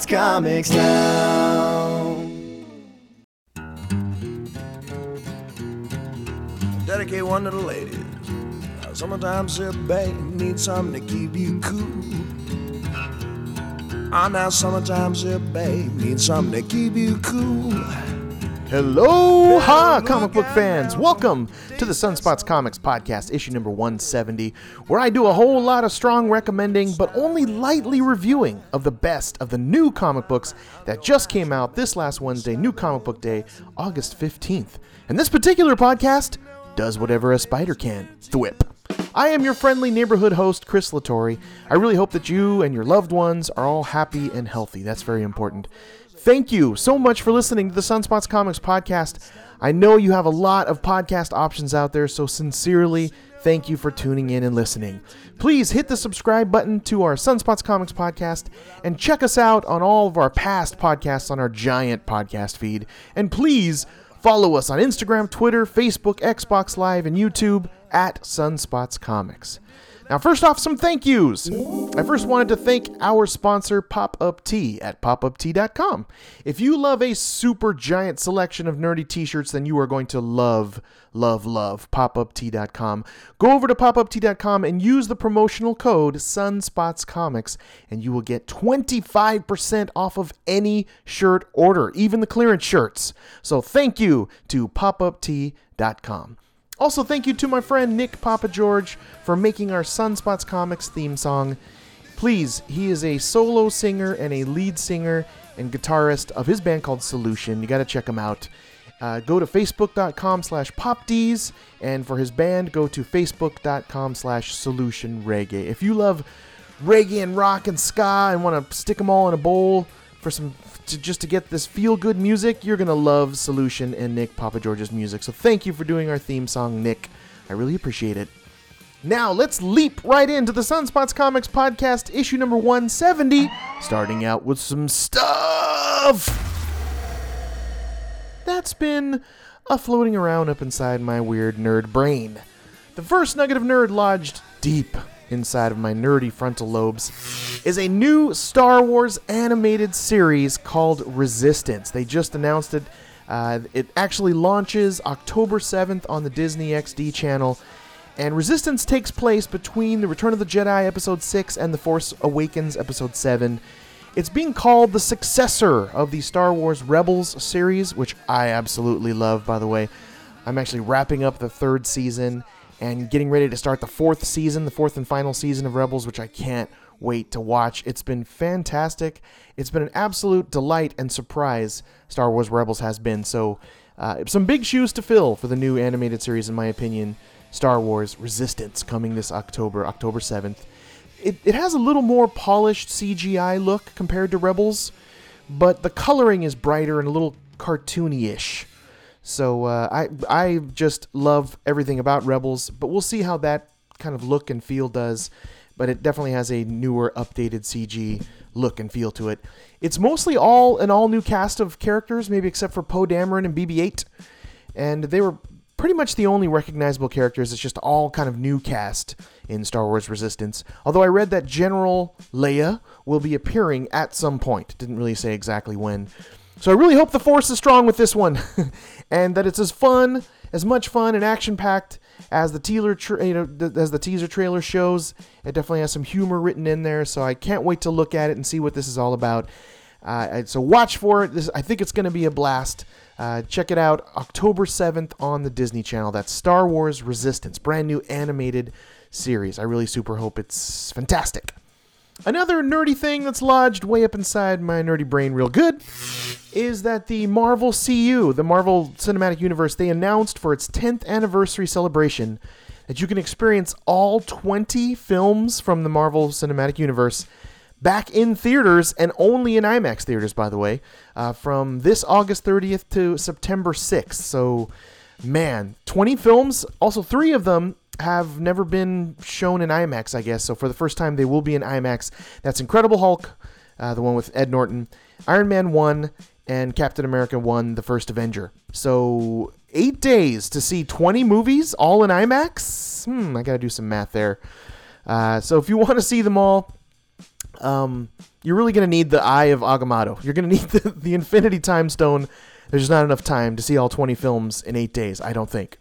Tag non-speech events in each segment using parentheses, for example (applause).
Sunspots Comics now. Dedicate one to the ladies. Sometimes a babe needs something to keep you cool. Ah, now sometimes a babe needs something to keep you cool. Hello, ha, comic book fans. Welcome to the Sunspots Comics Podcast, issue number 170, where I do a whole lot of strong recommending, but only lightly reviewing of the best of the new comic books that just came out this last Wednesday, New Comic Book Day, August 15th. And this particular podcast does whatever a spider can thwip. I am your friendly neighborhood host, Chris Latore. I really hope that you and your loved ones are all happy and healthy. That's very important. Thank you so much for listening to the Sunspots Comics podcast. I know you have a lot of podcast options out there, so sincerely, thank you for tuning in and listening. Please hit the subscribe button to our Sunspots Comics podcast and check us out on all of our past podcasts on our giant podcast feed. And please follow us on Instagram, Twitter, Facebook, Xbox Live, and YouTube at Sunspots Comics. Now, first off, some thank yous. I first wanted to thank our sponsor, Pop Up Tea, at popuptea.com. If you love a super giant selection of nerdy t shirts, then you are going to love, love, love popuptea.com. Go over to popuptea.com and use the promotional code SunspotsComics, and you will get 25% off of any shirt order, even the clearance shirts. So, thank you to popuptea.com. Also, thank you to my friend Nick Papa George for making our Sunspots Comics theme song. Please, he is a solo singer and a lead singer and guitarist of his band called Solution. You got to check him out. Uh, go to facebook.com slash popdees, and for his band, go to facebook.com slash solution reggae. If you love reggae and rock and ska and want to stick them all in a bowl for some to, just to get this feel good music, you're gonna love Solution and Nick Papa George's music. So thank you for doing our theme song, Nick. I really appreciate it. Now let's leap right into the Sunspots Comics podcast, issue number 170, starting out with some stuff that's been uh, floating around up inside my weird nerd brain. The first nugget of nerd lodged deep inside of my nerdy frontal lobes is a new Star Wars animated series called Resistance. They just announced it. Uh, it actually launches October 7th on the Disney XD channel. And Resistance takes place between The Return of the Jedi Episode 6 and The Force Awakens Episode 7. It's being called the successor of the Star Wars Rebels series, which I absolutely love, by the way. I'm actually wrapping up the third season and getting ready to start the fourth season, the fourth and final season of Rebels, which I can't wait to watch. It's been fantastic. It's been an absolute delight and surprise, Star Wars Rebels has been. So, uh, some big shoes to fill for the new animated series, in my opinion. Star Wars Resistance coming this October, October 7th. It, it has a little more polished CGI look compared to Rebels, but the coloring is brighter and a little cartoony ish. So uh, I I just love everything about Rebels, but we'll see how that kind of look and feel does. But it definitely has a newer, updated CG look and feel to it. It's mostly all an all new cast of characters, maybe except for Poe Dameron and BB-8, and they were pretty much the only recognizable characters. It's just all kind of new cast in Star Wars Resistance. Although I read that General Leia will be appearing at some point. Didn't really say exactly when. So I really hope the Force is strong with this one, (laughs) and that it's as fun, as much fun and action packed as the teaser, tra- you know, th- as the teaser trailer shows. It definitely has some humor written in there, so I can't wait to look at it and see what this is all about. Uh, so watch for it. This, I think it's going to be a blast. Uh, check it out October 7th on the Disney Channel. That's Star Wars Resistance, brand new animated series. I really super hope it's fantastic. Another nerdy thing that's lodged way up inside my nerdy brain real good is that the Marvel CU, the Marvel Cinematic Universe, they announced for its 10th anniversary celebration that you can experience all 20 films from the Marvel Cinematic Universe back in theaters and only in IMAX theaters, by the way, uh, from this August 30th to September 6th. So, man, 20 films. Also, three of them have never been shown in IMAX, I guess. So, for the first time, they will be in IMAX. That's Incredible Hulk, uh, the one with Ed Norton, Iron Man 1, and Captain America 1, the first Avenger. So, eight days to see 20 movies all in IMAX? Hmm, I got to do some math there. Uh, so, if you (laughs) want to see them all, um, you're really going to need the Eye of Agamotto. You're going (laughs) to need the, the Infinity Time Stone. There's not enough time to see all 20 films in eight days, I don't think.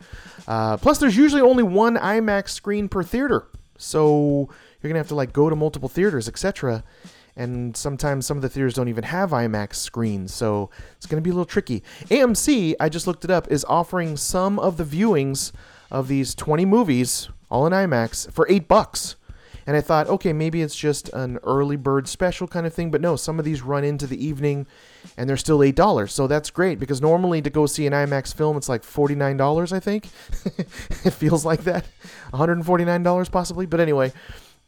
Uh, plus, there's usually only one IMAX screen per theater, so you're gonna have to like go to multiple theaters, etc. And sometimes some of the theaters don't even have IMAX screens, so it's gonna be a little tricky. AMC, I just looked it up, is offering some of the viewings of these 20 movies, all in IMAX, for eight bucks. And I thought, okay, maybe it's just an early bird special kind of thing, but no, some of these run into the evening and they're still $8. So that's great because normally to go see an IMAX film, it's like $49, I think. (laughs) it feels like that. $149 possibly. But anyway,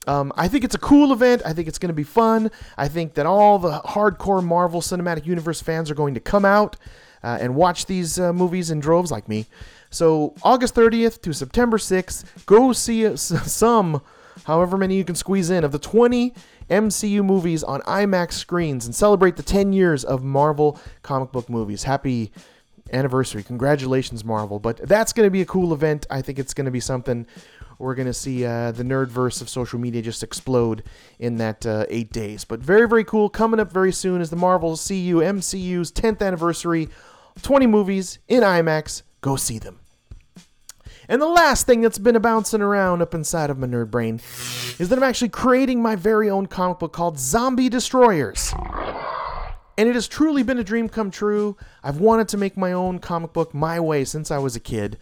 um, I think it's a cool event. I think it's going to be fun. I think that all the hardcore Marvel Cinematic Universe fans are going to come out uh, and watch these uh, movies in droves like me. So, August 30th to September 6th, go see (laughs) some however many you can squeeze in, of the 20 MCU movies on IMAX screens and celebrate the 10 years of Marvel comic book movies. Happy anniversary. Congratulations, Marvel. But that's going to be a cool event. I think it's going to be something we're going to see uh, the nerdverse of social media just explode in that uh, eight days. But very, very cool. Coming up very soon is the Marvel CU MCU's 10th anniversary. 20 movies in IMAX. Go see them. And the last thing that's been bouncing around up inside of my nerd brain is that I'm actually creating my very own comic book called Zombie Destroyers. And it has truly been a dream come true. I've wanted to make my own comic book my way since I was a kid.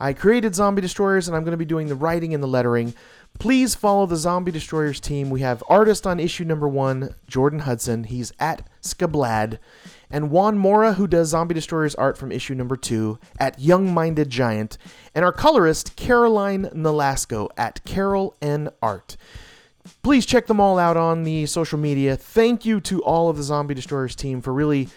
I created Zombie Destroyers and I'm going to be doing the writing and the lettering. Please follow the Zombie Destroyers team. We have artist on issue number one, Jordan Hudson. He's at Skablad and Juan Mora, who does Zombie Destroyers art from issue number two at Young Minded Giant, and our colorist, Caroline Nolasco at Carol N Art. Please check them all out on the social media. Thank you to all of the Zombie Destroyers team for really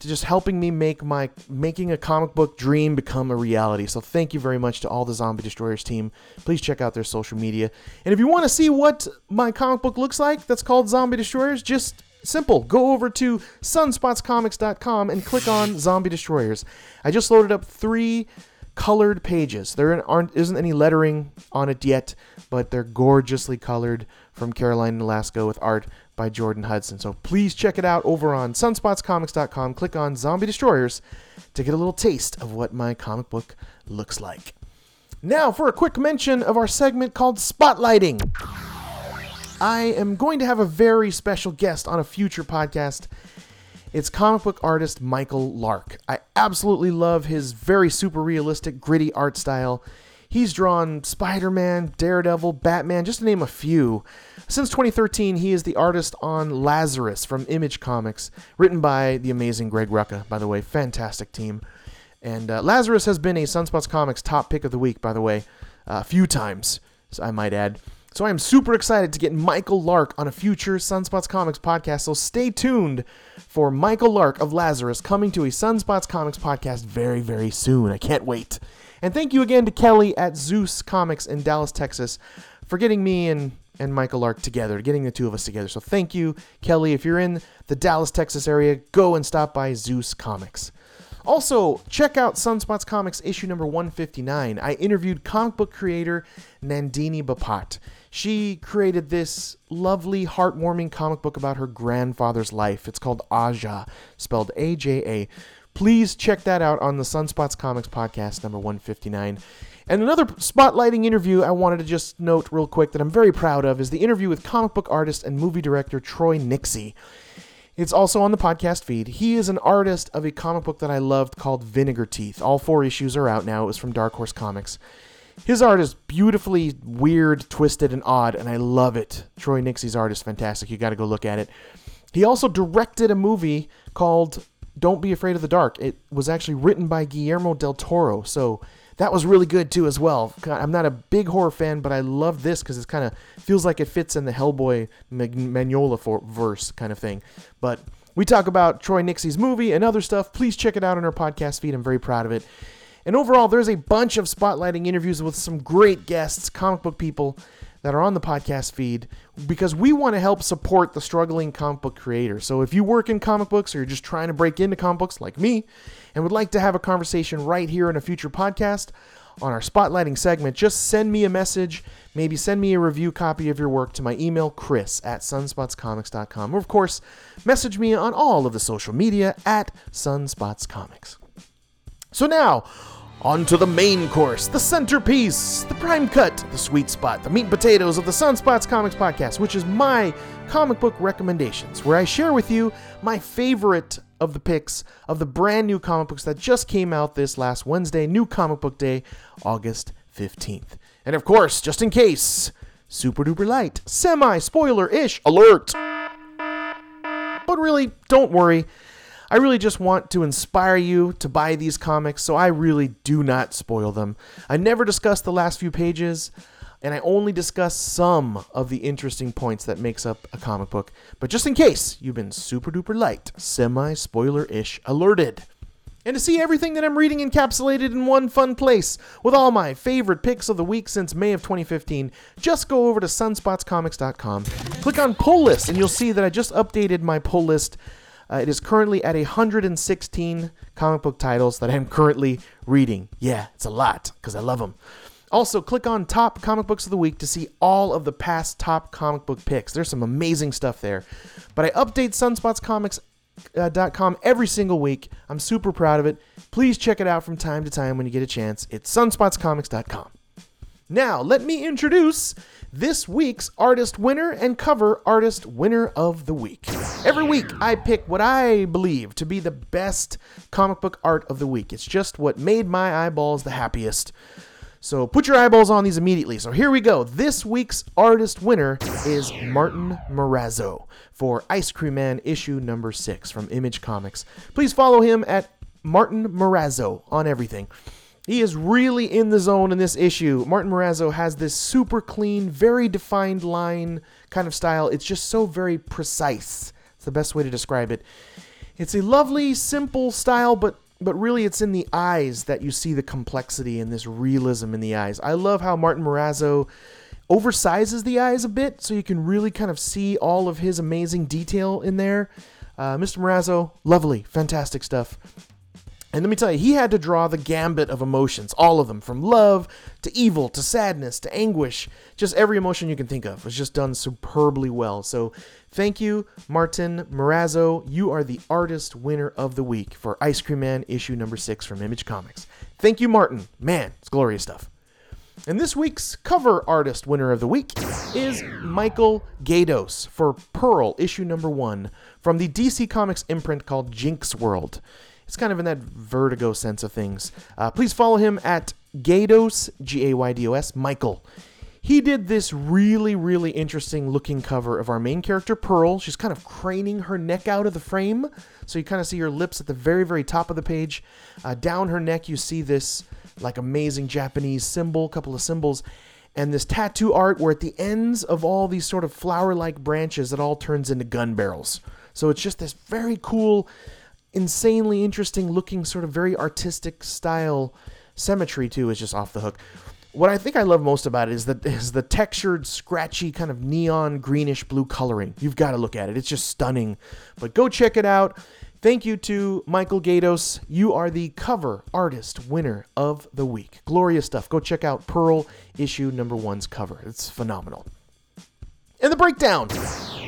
just helping me make my making a comic book dream become a reality. So thank you very much to all the Zombie Destroyers team. Please check out their social media. And if you want to see what my comic book looks like, that's called Zombie Destroyers, just Simple. Go over to sunspotscomics.com and click on Zombie Destroyers. I just loaded up three colored pages. There aren't isn't any lettering on it yet, but they're gorgeously colored from Caroline Nolasco with art by Jordan Hudson. So please check it out over on sunspotscomics.com. Click on Zombie Destroyers to get a little taste of what my comic book looks like. Now for a quick mention of our segment called Spotlighting. I am going to have a very special guest on a future podcast. It's comic book artist Michael Lark. I absolutely love his very super realistic, gritty art style. He's drawn Spider Man, Daredevil, Batman, just to name a few. Since 2013, he is the artist on Lazarus from Image Comics, written by the amazing Greg Rucka, by the way. Fantastic team. And uh, Lazarus has been a Sunspots Comics top pick of the week, by the way, a few times, I might add. So I am super excited to get Michael Lark on a future Sunspots Comics podcast. So stay tuned for Michael Lark of Lazarus coming to a Sunspots Comics podcast very, very soon. I can't wait. And thank you again to Kelly at Zeus Comics in Dallas, Texas, for getting me and and Michael Lark together, getting the two of us together. So thank you, Kelly. If you're in the Dallas, Texas area, go and stop by Zeus Comics. Also, check out Sunspots Comics issue number 159. I interviewed comic book creator Nandini Bapat. She created this lovely, heartwarming comic book about her grandfather's life. It's called Aja, spelled A J A. Please check that out on the Sunspots Comics podcast, number 159. And another spotlighting interview I wanted to just note real quick that I'm very proud of is the interview with comic book artist and movie director Troy Nixey. It's also on the podcast feed. He is an artist of a comic book that I loved called Vinegar Teeth. All four issues are out now. It was from Dark Horse Comics. His art is beautifully weird, twisted, and odd, and I love it. Troy Nixey's art is fantastic. You got to go look at it. He also directed a movie called Don't Be Afraid of the Dark. It was actually written by Guillermo del Toro, so that was really good too as well. I'm not a big horror fan, but I love this because it kind of feels like it fits in the Hellboy Mignola verse kind of thing. But we talk about Troy Nixey's movie and other stuff. Please check it out on our podcast feed. I'm very proud of it. And overall, there's a bunch of spotlighting interviews with some great guests, comic book people that are on the podcast feed because we want to help support the struggling comic book creator. So if you work in comic books or you're just trying to break into comic books like me and would like to have a conversation right here in a future podcast, on our spotlighting segment, just send me a message. Maybe send me a review copy of your work to my email, chris at sunspotscomics.com. Or, of course, message me on all of the social media at sunspotscomics. So now, on to the main course, the centerpiece, the prime cut, the sweet spot, the meat and potatoes of the Sunspots Comics podcast, which is my comic book recommendations, where I share with you my favorite of the picks of the brand new comic books that just came out this last Wednesday, New Comic Book Day, August 15th. And of course, just in case, super duper light, semi spoiler ish alert. But really, don't worry. I really just want to inspire you to buy these comics, so I really do not spoil them. I never discuss the last few pages, and I only discuss some of the interesting points that makes up a comic book. But just in case you've been super duper light, semi spoiler ish alerted. And to see everything that I'm reading encapsulated in one fun place, with all my favorite picks of the week since May of 2015, just go over to sunspotscomics.com, click on pull list, and you'll see that I just updated my pull list uh, it is currently at 116 comic book titles that I'm currently reading. Yeah, it's a lot because I love them. Also, click on Top Comic Books of the Week to see all of the past top comic book picks. There's some amazing stuff there. But I update sunspotscomics.com every single week. I'm super proud of it. Please check it out from time to time when you get a chance. It's sunspotscomics.com. Now, let me introduce this week's artist winner and cover artist winner of the week. Every week, I pick what I believe to be the best comic book art of the week. It's just what made my eyeballs the happiest. So put your eyeballs on these immediately. So here we go. This week's artist winner is Martin Morazzo for Ice Cream Man issue number six from Image Comics. Please follow him at Martin Morazzo on everything. He is really in the zone in this issue. Martin Morazzo has this super clean, very defined line kind of style. It's just so very precise. It's the best way to describe it. It's a lovely, simple style, but but really it's in the eyes that you see the complexity and this realism in the eyes. I love how Martin Morazzo oversizes the eyes a bit so you can really kind of see all of his amazing detail in there. Uh, Mr. Morazzo, lovely, fantastic stuff. And let me tell you, he had to draw the gambit of emotions, all of them, from love to evil to sadness to anguish. Just every emotion you can think of was just done superbly well. So thank you, Martin Morazzo. You are the artist winner of the week for Ice Cream Man issue number six from Image Comics. Thank you, Martin. Man, it's glorious stuff. And this week's cover artist winner of the week is Michael Gaydos for Pearl issue number one from the DC Comics imprint called Jinx World. It's kind of in that vertigo sense of things. Uh, please follow him at Gaydos, G A Y D O S, Michael. He did this really, really interesting looking cover of our main character, Pearl. She's kind of craning her neck out of the frame. So you kind of see her lips at the very, very top of the page. Uh, down her neck, you see this like amazing Japanese symbol, couple of symbols, and this tattoo art where at the ends of all these sort of flower like branches, it all turns into gun barrels. So it's just this very cool insanely interesting looking, sort of very artistic style symmetry too is just off the hook. What I think I love most about it is the is the textured, scratchy, kind of neon greenish blue coloring. You've got to look at it; it's just stunning. But go check it out. Thank you to Michael Gaydos. You are the cover artist winner of the week. Glorious stuff. Go check out Pearl issue number one's cover. It's phenomenal. And the breakdown.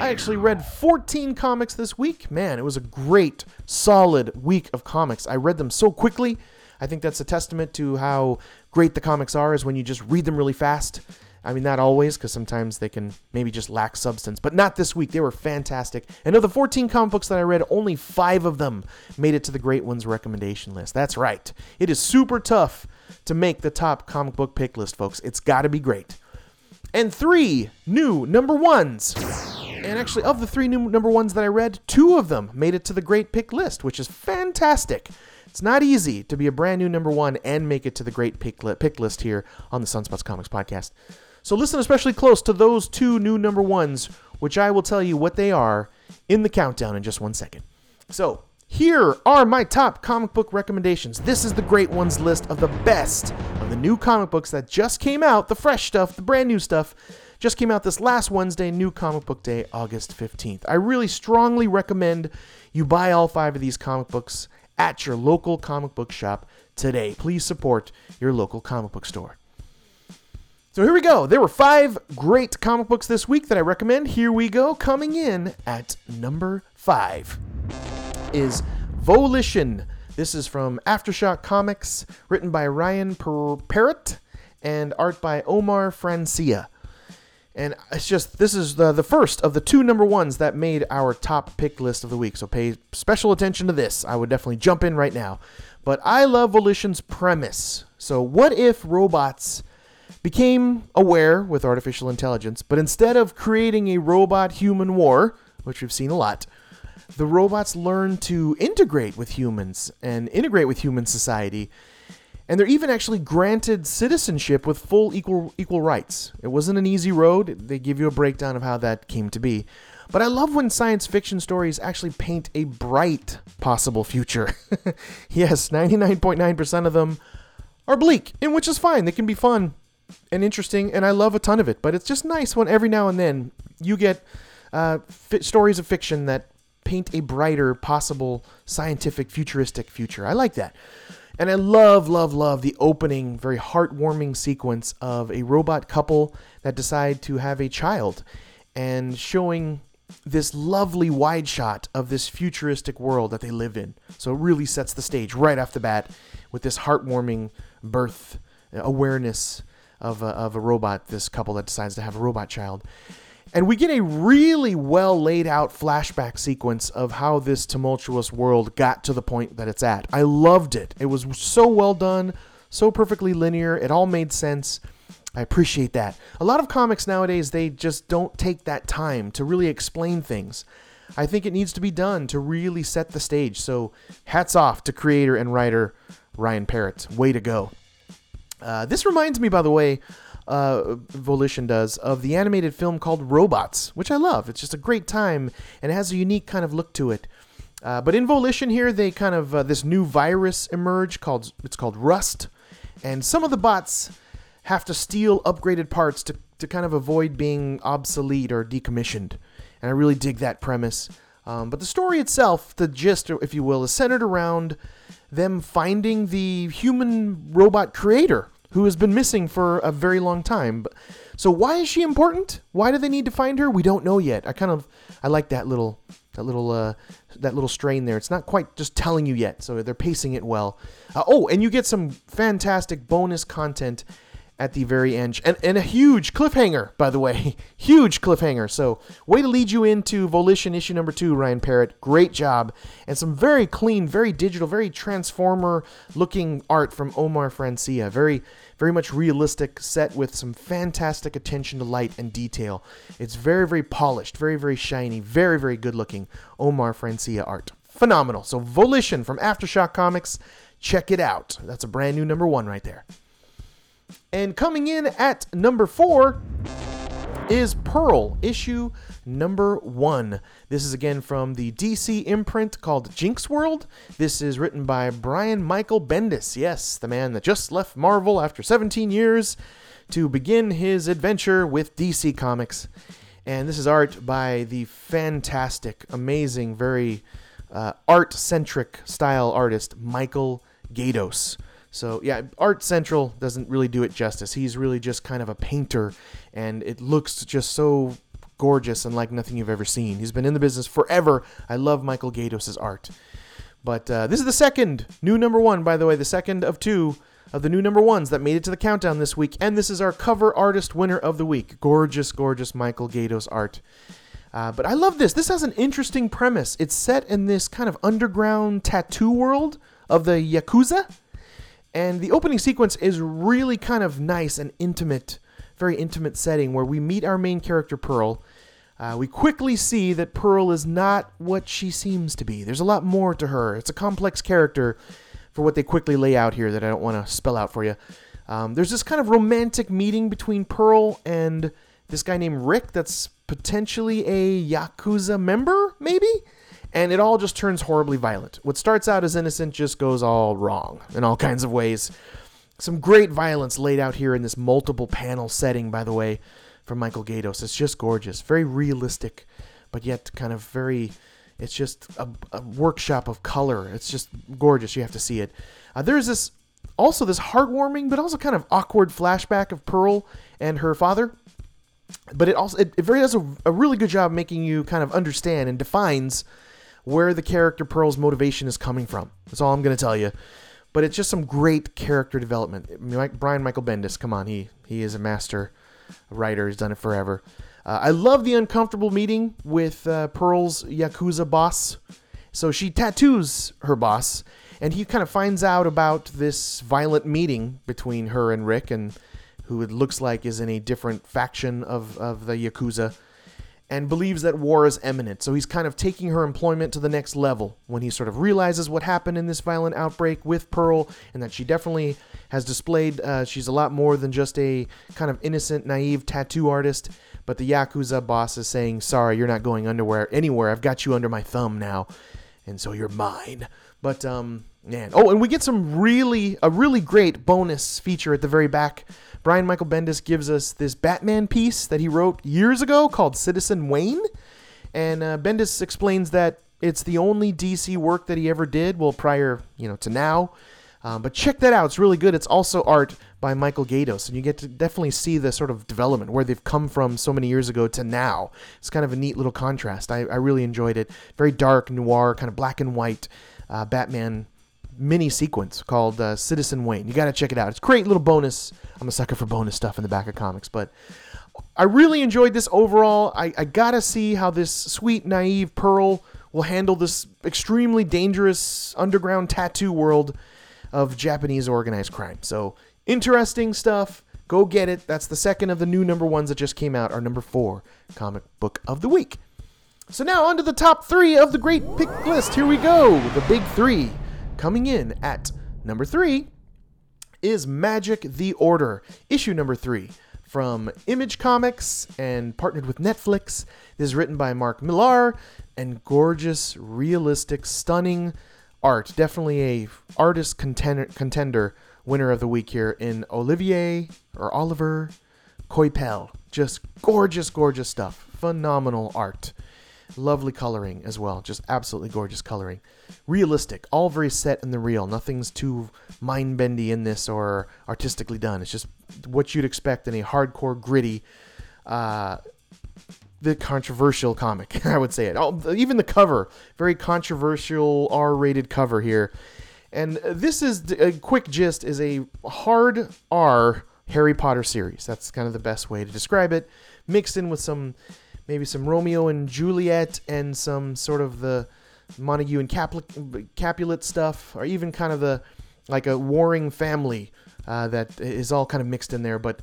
I actually read 14 comics this week. Man, it was a great, solid week of comics. I read them so quickly. I think that's a testament to how great the comics are, is when you just read them really fast. I mean, not always, because sometimes they can maybe just lack substance, but not this week. They were fantastic. And of the 14 comic books that I read, only five of them made it to the Great Ones recommendation list. That's right. It is super tough to make the top comic book pick list, folks. It's got to be great and three new number ones. And actually, of the three new number ones that I read, two of them made it to the great pick list, which is fantastic. It's not easy to be a brand new number one and make it to the great pick, li- pick list here on the Sunspots Comics podcast. So listen especially close to those two new number ones, which I will tell you what they are in the countdown in just one second. So here are my top comic book recommendations. This is the great ones list of the best of the new comic books that just came out, the fresh stuff, the brand new stuff. Just came out this last Wednesday, New Comic Book Day, August 15th. I really strongly recommend you buy all five of these comic books at your local comic book shop today. Please support your local comic book store. So here we go. There were five great comic books this week that I recommend. Here we go. Coming in at number five is Volition. This is from Aftershock Comics, written by Ryan per- Parrott and art by Omar Francia. And it's just this is the the first of the two number ones that made our top pick list of the week. So pay special attention to this. I would definitely jump in right now. But I love Volition's premise. So what if robots became aware with artificial intelligence, but instead of creating a robot human war, which we've seen a lot, the robots learn to integrate with humans and integrate with human society. And they're even actually granted citizenship with full equal equal rights. It wasn't an easy road. They give you a breakdown of how that came to be. But I love when science fiction stories actually paint a bright possible future. (laughs) yes, 99.9% of them are bleak, and which is fine. They can be fun and interesting, and I love a ton of it. But it's just nice when every now and then you get uh, fi- stories of fiction that paint a brighter possible scientific futuristic future. I like that. And I love, love, love the opening, very heartwarming sequence of a robot couple that decide to have a child and showing this lovely wide shot of this futuristic world that they live in. So it really sets the stage right off the bat with this heartwarming birth awareness of a, of a robot, this couple that decides to have a robot child. And we get a really well laid out flashback sequence of how this tumultuous world got to the point that it's at. I loved it. It was so well done, so perfectly linear. It all made sense. I appreciate that. A lot of comics nowadays, they just don't take that time to really explain things. I think it needs to be done to really set the stage. So, hats off to creator and writer Ryan Parrott. Way to go. Uh, this reminds me, by the way, uh, Volition does, of the animated film called Robots, which I love. It's just a great time and it has a unique kind of look to it. Uh, but in Volition here, they kind of uh, this new virus emerge called it's called Rust, and some of the bots have to steal upgraded parts to to kind of avoid being obsolete or decommissioned. And I really dig that premise. Um, but the story itself, the gist, if you will, is centered around them finding the human robot creator who has been missing for a very long time. So why is she important? Why do they need to find her? We don't know yet. I kind of I like that little that little uh, that little strain there. It's not quite just telling you yet, so they're pacing it well. Uh, oh, and you get some fantastic bonus content at the very end, and, and a huge cliffhanger, by the way, (laughs) huge cliffhanger. So, way to lead you into Volition issue number two, Ryan Parrott. Great job, and some very clean, very digital, very transformer-looking art from Omar Francia. Very, very much realistic, set with some fantastic attention to light and detail. It's very, very polished, very, very shiny, very, very good-looking Omar Francia art. Phenomenal. So, Volition from Aftershock Comics. Check it out. That's a brand new number one right there. And coming in at number four is Pearl, issue number one. This is again from the DC imprint called Jinx World. This is written by Brian Michael Bendis. Yes, the man that just left Marvel after 17 years to begin his adventure with DC Comics. And this is art by the fantastic, amazing, very uh, art centric style artist Michael Gaydos. So yeah, Art Central doesn't really do it justice. He's really just kind of a painter, and it looks just so gorgeous and like nothing you've ever seen. He's been in the business forever. I love Michael Gaydos' art. But uh, this is the second new number one, by the way, the second of two of the new number ones that made it to the countdown this week. And this is our cover artist winner of the week. Gorgeous, gorgeous Michael Gaydos art. Uh, but I love this. This has an interesting premise. It's set in this kind of underground tattoo world of the Yakuza. And the opening sequence is really kind of nice and intimate, very intimate setting where we meet our main character, Pearl. Uh, we quickly see that Pearl is not what she seems to be. There's a lot more to her. It's a complex character for what they quickly lay out here that I don't want to spell out for you. Um, there's this kind of romantic meeting between Pearl and this guy named Rick that's potentially a Yakuza member, maybe? And it all just turns horribly violent. What starts out as innocent just goes all wrong in all (laughs) kinds of ways. Some great violence laid out here in this multiple panel setting, by the way, from Michael Gaydos. It's just gorgeous, very realistic, but yet kind of very It's just a, a workshop of color. It's just gorgeous. You have to see it. Uh, there's this also this heartwarming but also kind of awkward flashback of Pearl and her father. But it also it, it very does a, a really good job making you kind of understand and defines where the character Pearl's motivation is coming from. That's all I'm going to tell you. But it's just some great character development. Brian Michael Bendis, come on, he he is a master writer. He's done it forever. Uh, I love the uncomfortable meeting with uh, Pearl's Yakuza boss. So she tattoos her boss, and he kind of finds out about this violent meeting between her and Rick, and who it looks like is in a different faction of, of the Yakuza and believes that war is imminent. So he's kind of taking her employment to the next level when he sort of realizes what happened in this violent outbreak with Pearl and that she definitely has displayed uh, she's a lot more than just a kind of innocent, naive tattoo artist. But the Yakuza boss is saying, Sorry, you're not going underwear anywhere. I've got you under my thumb now. And so you're mine. But, um, man. Oh, and we get some really, a really great bonus feature at the very back Brian Michael Bendis gives us this Batman piece that he wrote years ago called Citizen Wayne. And uh, Bendis explains that it's the only DC work that he ever did, well, prior, you know, to now. Um, but check that out; it's really good. It's also art by Michael Gaydos, and you get to definitely see the sort of development where they've come from so many years ago to now. It's kind of a neat little contrast. I, I really enjoyed it. Very dark, noir, kind of black and white uh, Batman mini sequence called uh, Citizen Wayne. You got to check it out. It's great little bonus. I'm a sucker for bonus stuff in the back of comics, but I really enjoyed this overall. I, I got to see how this sweet, naive Pearl will handle this extremely dangerous underground tattoo world of Japanese organized crime. So, interesting stuff. Go get it. That's the second of the new number ones that just came out, our number four comic book of the week. So, now on to the top three of the great pick list. Here we go. The big three. Coming in at number three is Magic the Order, issue number three from Image Comics and partnered with Netflix. This is written by Mark Millar and gorgeous, realistic, stunning art. Definitely a artist contender, contender winner of the week here in Olivier or Oliver Coipel. Just gorgeous, gorgeous stuff. Phenomenal art. Lovely coloring as well. Just absolutely gorgeous coloring. Realistic. All very set in the real. Nothing's too mind bendy in this or artistically done. It's just what you'd expect in a hardcore, gritty, uh, the controversial comic. (laughs) I would say it. Oh, even the cover, very controversial R-rated cover here. And this is a quick gist is a hard R Harry Potter series. That's kind of the best way to describe it. Mixed in with some maybe some Romeo and Juliet and some sort of the Montague and Capulet stuff, or even kind of the like a warring family uh, that is all kind of mixed in there. But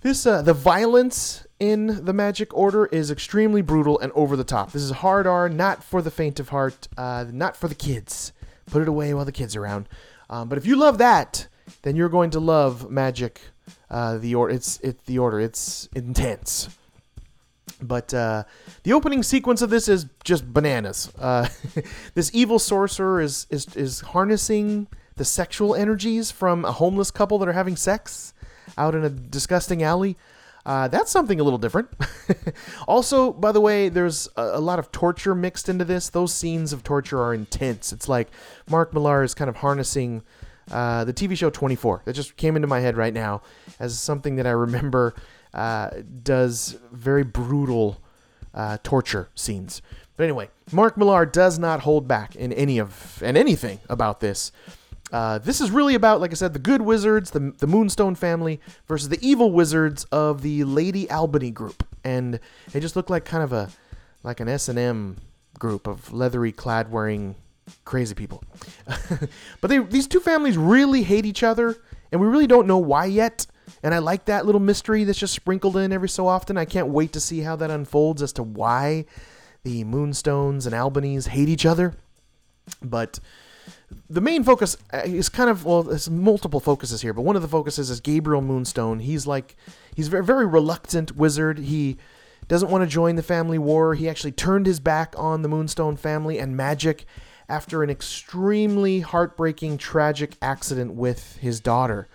this uh, the violence in the Magic Order is extremely brutal and over the top. This is hard R, not for the faint of heart, uh, not for the kids. Put it away while the kids are around. Um, but if you love that, then you're going to love Magic. Uh, the order, it's it the order. It's intense. But uh, the opening sequence of this is just bananas. Uh, (laughs) this evil sorcerer is, is is harnessing the sexual energies from a homeless couple that are having sex out in a disgusting alley. Uh, that's something a little different. (laughs) also, by the way, there's a, a, lot of torture mixed into this. Those scenes of torture are intense. It's like Mark Millar is kind of harnessing uh, the TV show 24. That just came into my head right now as something that I remember uh, does very brutal uh, torture scenes. But anyway, Mark Millar does not hold back in any of and anything about this. Uh, this is really about, like I said, the good wizards, the, the Moonstone family, versus the evil wizards of the Lady Albany group, and they just look like kind of a like an S and M group of leathery clad wearing crazy people. (laughs) but they these two families really hate each other, and we really don't know why yet. And I like that little mystery that's just sprinkled in every so often. I can't wait to see how that unfolds as to why the Moonstones and Albanies hate each other. But the main focus uh, is kind of well, there's multiple focuses here, but one of the focuses is Gabriel Moonstone. He's like he's very very reluctant wizard. He doesn't want to join the family war. He actually turned his back on the Moonstone family and magic after an extremely heartbreaking tragic accident with his daughter.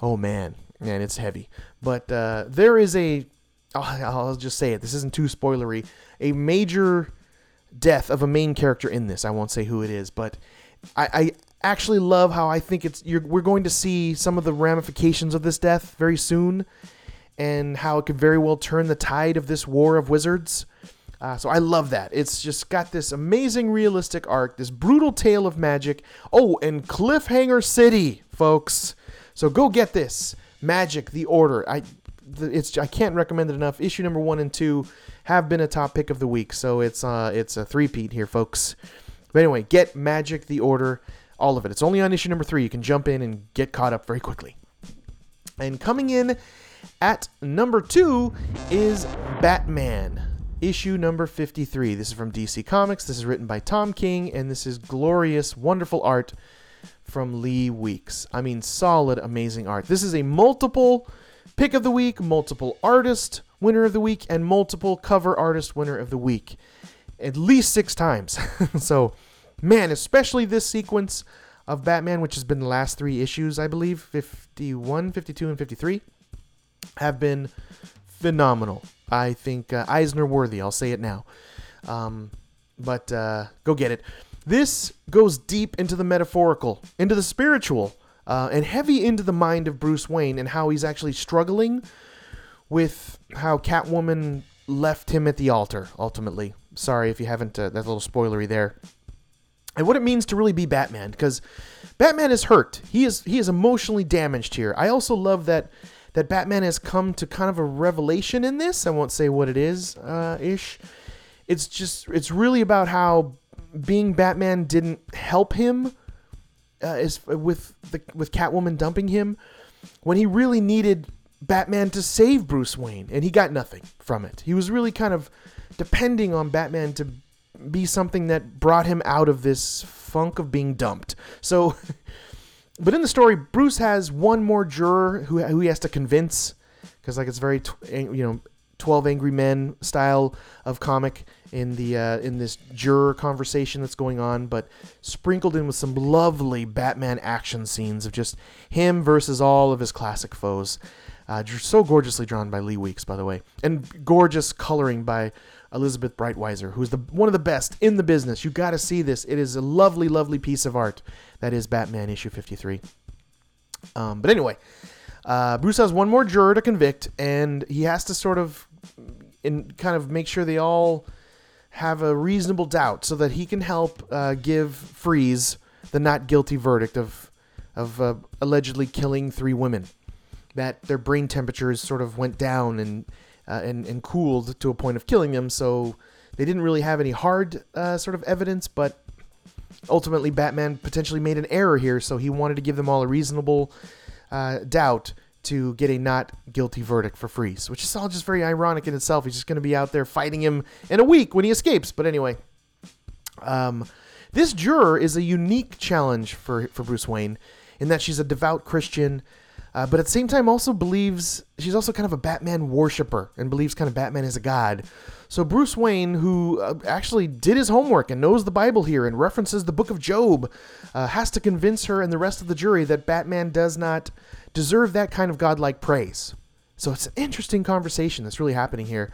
Oh man, and it's heavy. But uh, there is a, I'll, just say it. This isn't too spoilery. A major death of a main character in this. I won't say who it is, but I, I actually love how I think it's we're going to see some of the ramifications of this death very soon, and how it could very well turn the tide of this war of wizards. Uh, so I love that. It's just got this amazing realistic arc, this brutal tale of magic. Oh, and Cliffhanger City, folks. So go get this Magic: The Order. I, it's I can't recommend it enough. Issue number one and two have been a top pick of the week, so it's uh it's a three-peat here, folks. But anyway, get Magic: The Order, all of it. It's only on issue number three. You can jump in and get caught up very quickly. And coming in at number two is Batman issue number 53. This is from DC Comics. This is written by Tom King, and this is glorious, wonderful art from Lee Weeks. I mean, solid, amazing art. This is a multiple pick of the week, multiple artist winner of the week, and multiple cover artist winner of the week. At least six times. (laughs) so, man, especially this sequence of Batman, which has been the last three issues, I believe 51, 52, and 53, have been phenomenal. I think uh, Eisner worthy. I'll say it now. Um, but uh, go get it. This goes deep into the metaphorical, into the spiritual, uh, and heavy into the mind of Bruce Wayne and how he's actually struggling with how Catwoman left him at the altar, ultimately. Sorry if you haven't, uh, that's a little spoilery there. And what it means to really be Batman, because Batman is hurt. He is he is emotionally damaged here. I also love that that Batman has come to kind of a revelation in this. I won't say what it is, uh, ish. It's just it's really about how being Batman didn't help him uh, with the with Catwoman dumping him when he really needed Batman to save Bruce Wayne, and he got nothing from it. He was really kind of depending on Batman to be something that brought him out of this funk of being dumped. So (laughs) but in the story, Bruce has one more juror who, who he has to convince because like it's very you know 12 angry men style of comic in the uh, in this juror conversation that's going on but sprinkled in with some lovely batman action scenes of just him versus all of his classic foes. Uh, so gorgeously drawn by lee weeks by the way and gorgeous coloring by elizabeth breitweiser who's the one of the best in the business. You got to see this. It is a lovely lovely piece of art that is Batman issue 53. Um, but anyway, uh, Bruce has one more juror to convict, and he has to sort of in kind of make sure they all have a reasonable doubt so that he can help uh, give Freeze the not guilty verdict of of uh, allegedly killing three women. That their brain temperatures sort of went down and uh, and and cooled to a point of killing them. So they didn't really have any hard uh, sort of evidence, but ultimately Batman potentially made an error here, so he wanted to give them all a reasonable uh, doubt to get a not guilty verdict for Freeze, which is all just very ironic in itself. He's just going to be out there fighting him in a week when he escapes. But anyway, um, this juror is a unique challenge for for Bruce Wayne in that she's a devout Christian. Uh, but at the same time, also believes she's also kind of a Batman worshiper and believes kind of Batman is a god. So Bruce Wayne, who uh, actually did his homework and knows the Bible here and references the book of Job, uh, has to convince her and the rest of the jury that Batman does not deserve that kind of godlike praise. So it's an interesting conversation that's really happening here.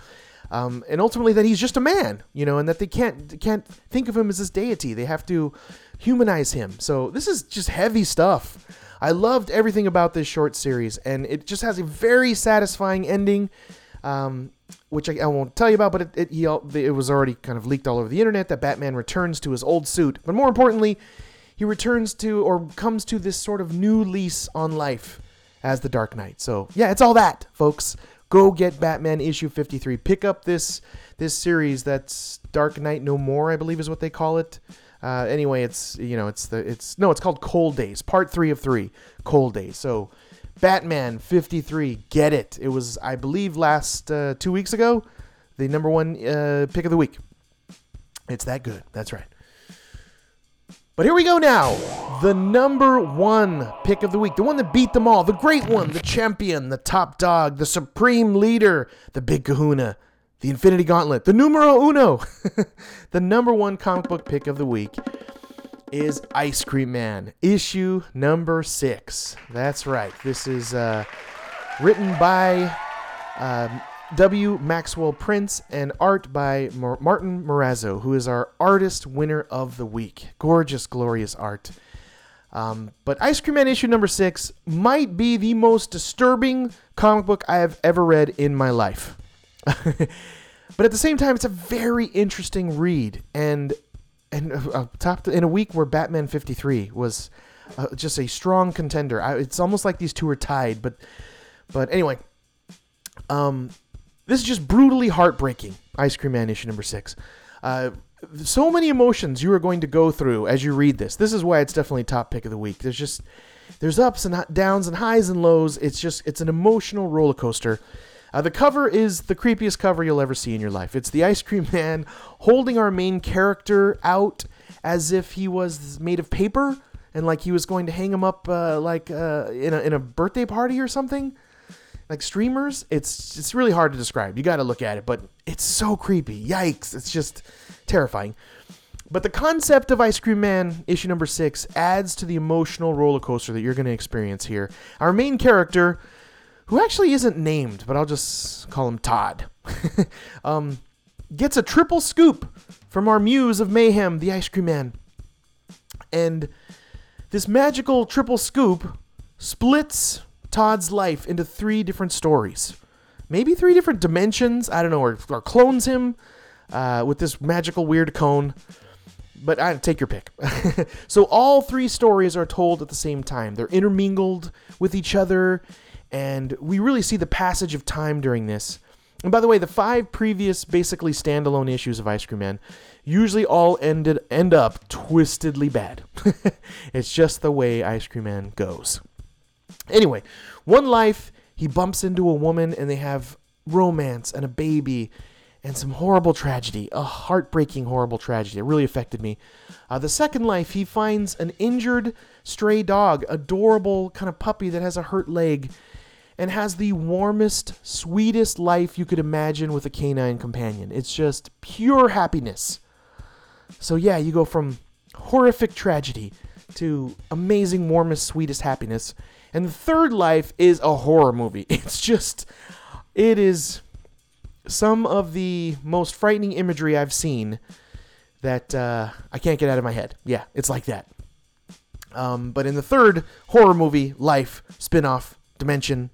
Um, and ultimately that he's just a man, you know, and that they can't can't think of him as this deity. They have to humanize him. So this is just heavy stuff. I loved everything about this short series, and it just has a very satisfying ending. Um, which I, I, won't tell you about, but it, it, he, it was already kind of leaked all over the internet that Batman returns to his old suit. But more importantly, he returns to or comes to this sort of new lease on life as the Dark Knight. So yeah, it's all that, folks. Go get Batman issue 53. Pick up this this series that's Dark Knight No More, I believe is what they call it. Uh, anyway, it's you know it's the it's no, it's called Cold Days, part three of three, Cold Days. So Batman 53. Get it. It was, I believe, last uh, two weeks ago, the number one uh, pick of the week. It's that good. That's right. But here we go now. The number one pick of the week. The one that beat them all. The great one. The champion. The top dog. The supreme leader. The big kahuna. The Infinity Gauntlet. The numero uno. (laughs) the number one comic book pick of the week is Ice Cream Man, issue number six. That's right. This is uh, written by uh, W. Maxwell Prince, and art by Mar- Martin Morazzo, who is our artist winner of the week. Gorgeous, glorious art. Um, but Ice Cream Man issue number six might be the most disturbing comic book I have ever read in my life. (laughs) but at the same time, it's a very interesting read, and and uh, uh, top in a week where Batman 53 was uh, just a strong contender. I, it's almost like these two are tied, but but anyway, um, this is just brutally heartbreaking. Ice Cream Man issue number six. Uh, so many emotions you are going to go through as you read this. This is why it's definitely top pick of the week. There's just there's ups and downs and highs and lows. It's just it's an emotional roller coaster. Uh, the cover is the creepiest cover you'll ever see in your life. It's the ice cream man holding our main character out as if he was made of paper and like he was going to hang him up uh, like uh, in a in a birthday party or something like streamers. It's it's really hard to describe. You got to look at it, but it's so creepy. Yikes! It's just terrifying. But the concept of Ice Cream Man issue number six adds to the emotional roller coaster that you're going to experience here. Our main character, who actually isn't named, but I'll just call him Todd, (laughs) um, gets a triple scoop from our muse of mayhem, the Ice Cream Man. And this magical triple scoop splits Todd's life into three different stories. Maybe three different dimensions. I don't know, or, or clones him uh, with this magical weird cone. But I take your pick. (laughs) so all three stories are told at the same time. They're intermingled with each other, and we really see the passage of time during this. And by the way, the five previous basically standalone issues of Ice Cream Man usually all ended end up twistedly bad. (laughs) it's just the way Ice Cream Man goes. Anyway, one life, he bumps into a woman and they have romance and a baby and some horrible tragedy, a heartbreaking, horrible tragedy. It really affected me. Uh, the second life, he finds an injured stray dog, adorable kind of puppy that has a hurt leg, and has the warmest, sweetest life you could imagine with a canine companion. It's just pure happiness. So, yeah, you go from horrific tragedy to amazing, warmest, sweetest happiness. And the third life is a horror movie. (laughs) It's just, it is some of the most frightening imagery I've seen that uh, I can't get out of my head. Yeah, it's like that. Um, but in the third horror movie, Life spin-off dimension,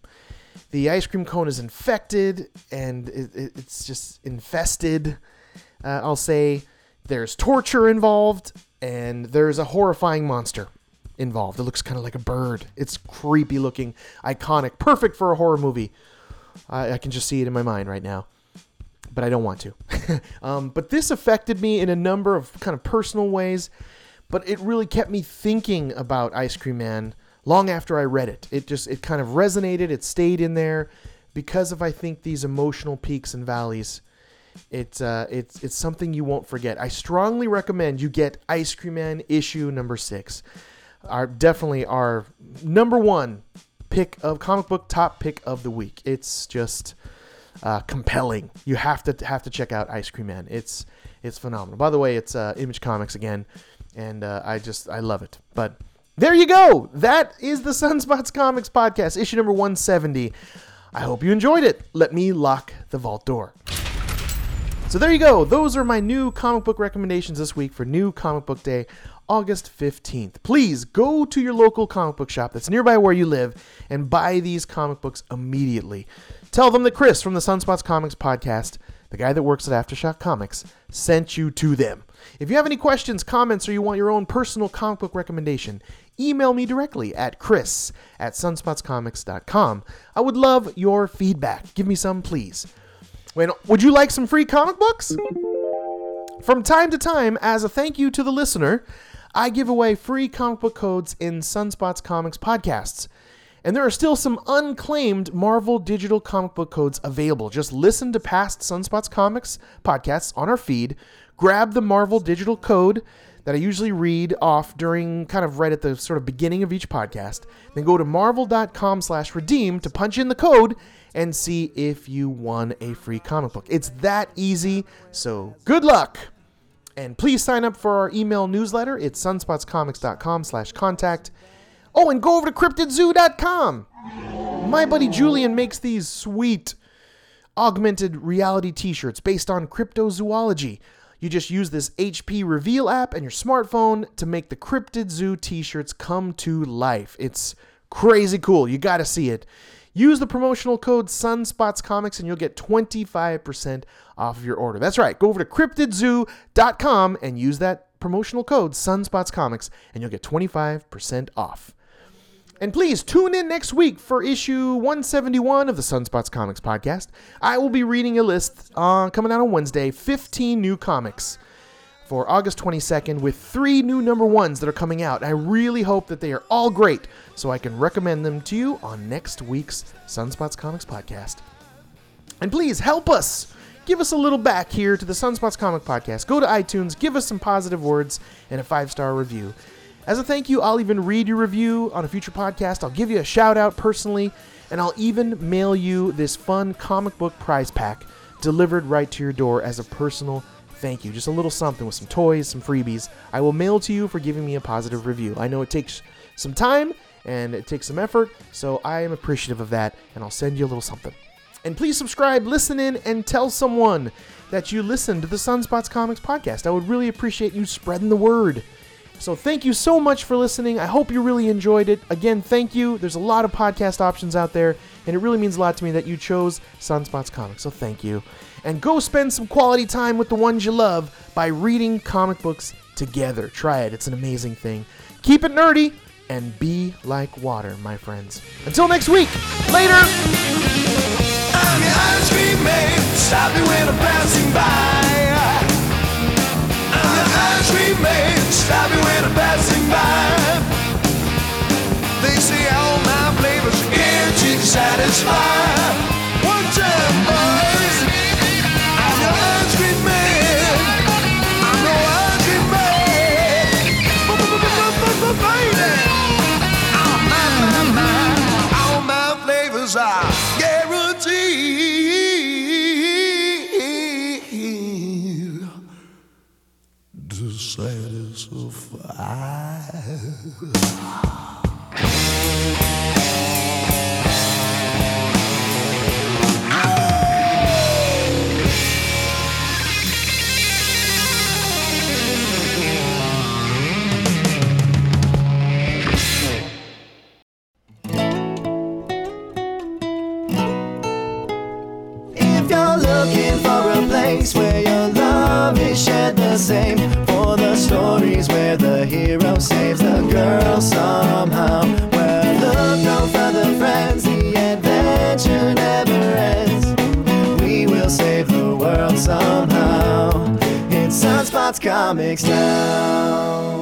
the ice cream cone is infected and it, it, it's just infested. Uh, I'll say there's torture involved and there's a horrifying monster involved. It looks kind of like a bird. It's creepy looking, iconic, perfect for a horror movie. I, I can just see it in my mind right now, but I don't want to. (laughs) um, but this affected me in a number of kind of personal ways, but it really kept me thinking about Ice Cream Man long after I read it. It just it kind of resonated. It stayed in there because of I think these emotional peaks and valleys. It's uh, it's it's something you won't forget. I strongly recommend you get Ice Cream Man issue number six are definitely our number one pick of comic book top pick of the week. It's just uh, compelling. You have to have to check out Ice Cream Man. It's it's phenomenal. By the way, it's uh, Image Comics again, and uh, I just I love it. But there you go. That is the Sunspots Comics podcast, issue number 170. I hope you enjoyed it. Let me lock the vault door. So there you go. Those are my new comic book recommendations this week for New Comic Book Day. August 15th. Please go to your local comic book shop that's nearby where you live and buy these comic books immediately. Tell them that Chris from the Sunspots Comics podcast, the guy that works at Aftershock Comics, sent you to them. If you have any questions, comments, or you want your own personal comic book recommendation, email me directly at chris at sunspotscomics.com. I would love your feedback. Give me some, please. would you like some free comic books? From time to time, as a thank you to the listener, I give away free comic book codes in Sunspots Comics podcasts. And there are still some unclaimed Marvel digital comic book codes available. Just listen to past Sunspots Comics podcasts on our feed, grab the Marvel digital code that I usually read off during kind of right at the sort of beginning of each podcast, then go to marvel.com slash redeem to punch in the code and see if you won a free comic book. It's that easy, so good luck! And please sign up for our email newsletter. It's sunspotscomics.com slash contact. Oh, and go over to cryptidzoo.com. My buddy Julian makes these sweet augmented reality t shirts based on cryptozoology. You just use this HP Reveal app and your smartphone to make the Cryptid Zoo t shirts come to life. It's crazy cool. You got to see it. Use the promotional code Sunspots Comics and you'll get 25% off of your order. That's right. Go over to cryptidzoo.com and use that promotional code Sunspots Comics and you'll get 25% off. And please tune in next week for issue 171 of the Sunspots Comics podcast. I will be reading a list uh, coming out on Wednesday 15 new comics for August 22nd with three new number ones that are coming out. I really hope that they are all great so I can recommend them to you on next week's Sunspots Comics podcast. And please help us. Give us a little back here to the Sunspots Comic Podcast. Go to iTunes, give us some positive words and a five star review. As a thank you, I'll even read your review on a future podcast. I'll give you a shout out personally, and I'll even mail you this fun comic book prize pack delivered right to your door as a personal thank you. Just a little something with some toys, some freebies. I will mail to you for giving me a positive review. I know it takes some time and it takes some effort, so I am appreciative of that, and I'll send you a little something. And please subscribe, listen in, and tell someone that you listen to the Sunspots Comics podcast. I would really appreciate you spreading the word. So thank you so much for listening. I hope you really enjoyed it. Again, thank you. There's a lot of podcast options out there, and it really means a lot to me that you chose Sunspots Comics. So thank you. And go spend some quality time with the ones you love by reading comic books together. Try it. It's an amazing thing. Keep it nerdy and be like water, my friends. Until next week. Later. Man. Stop me when I'm passing by. They say all my flavors guaranteed to satisfy. Same, for the stories where the hero saves Comics now.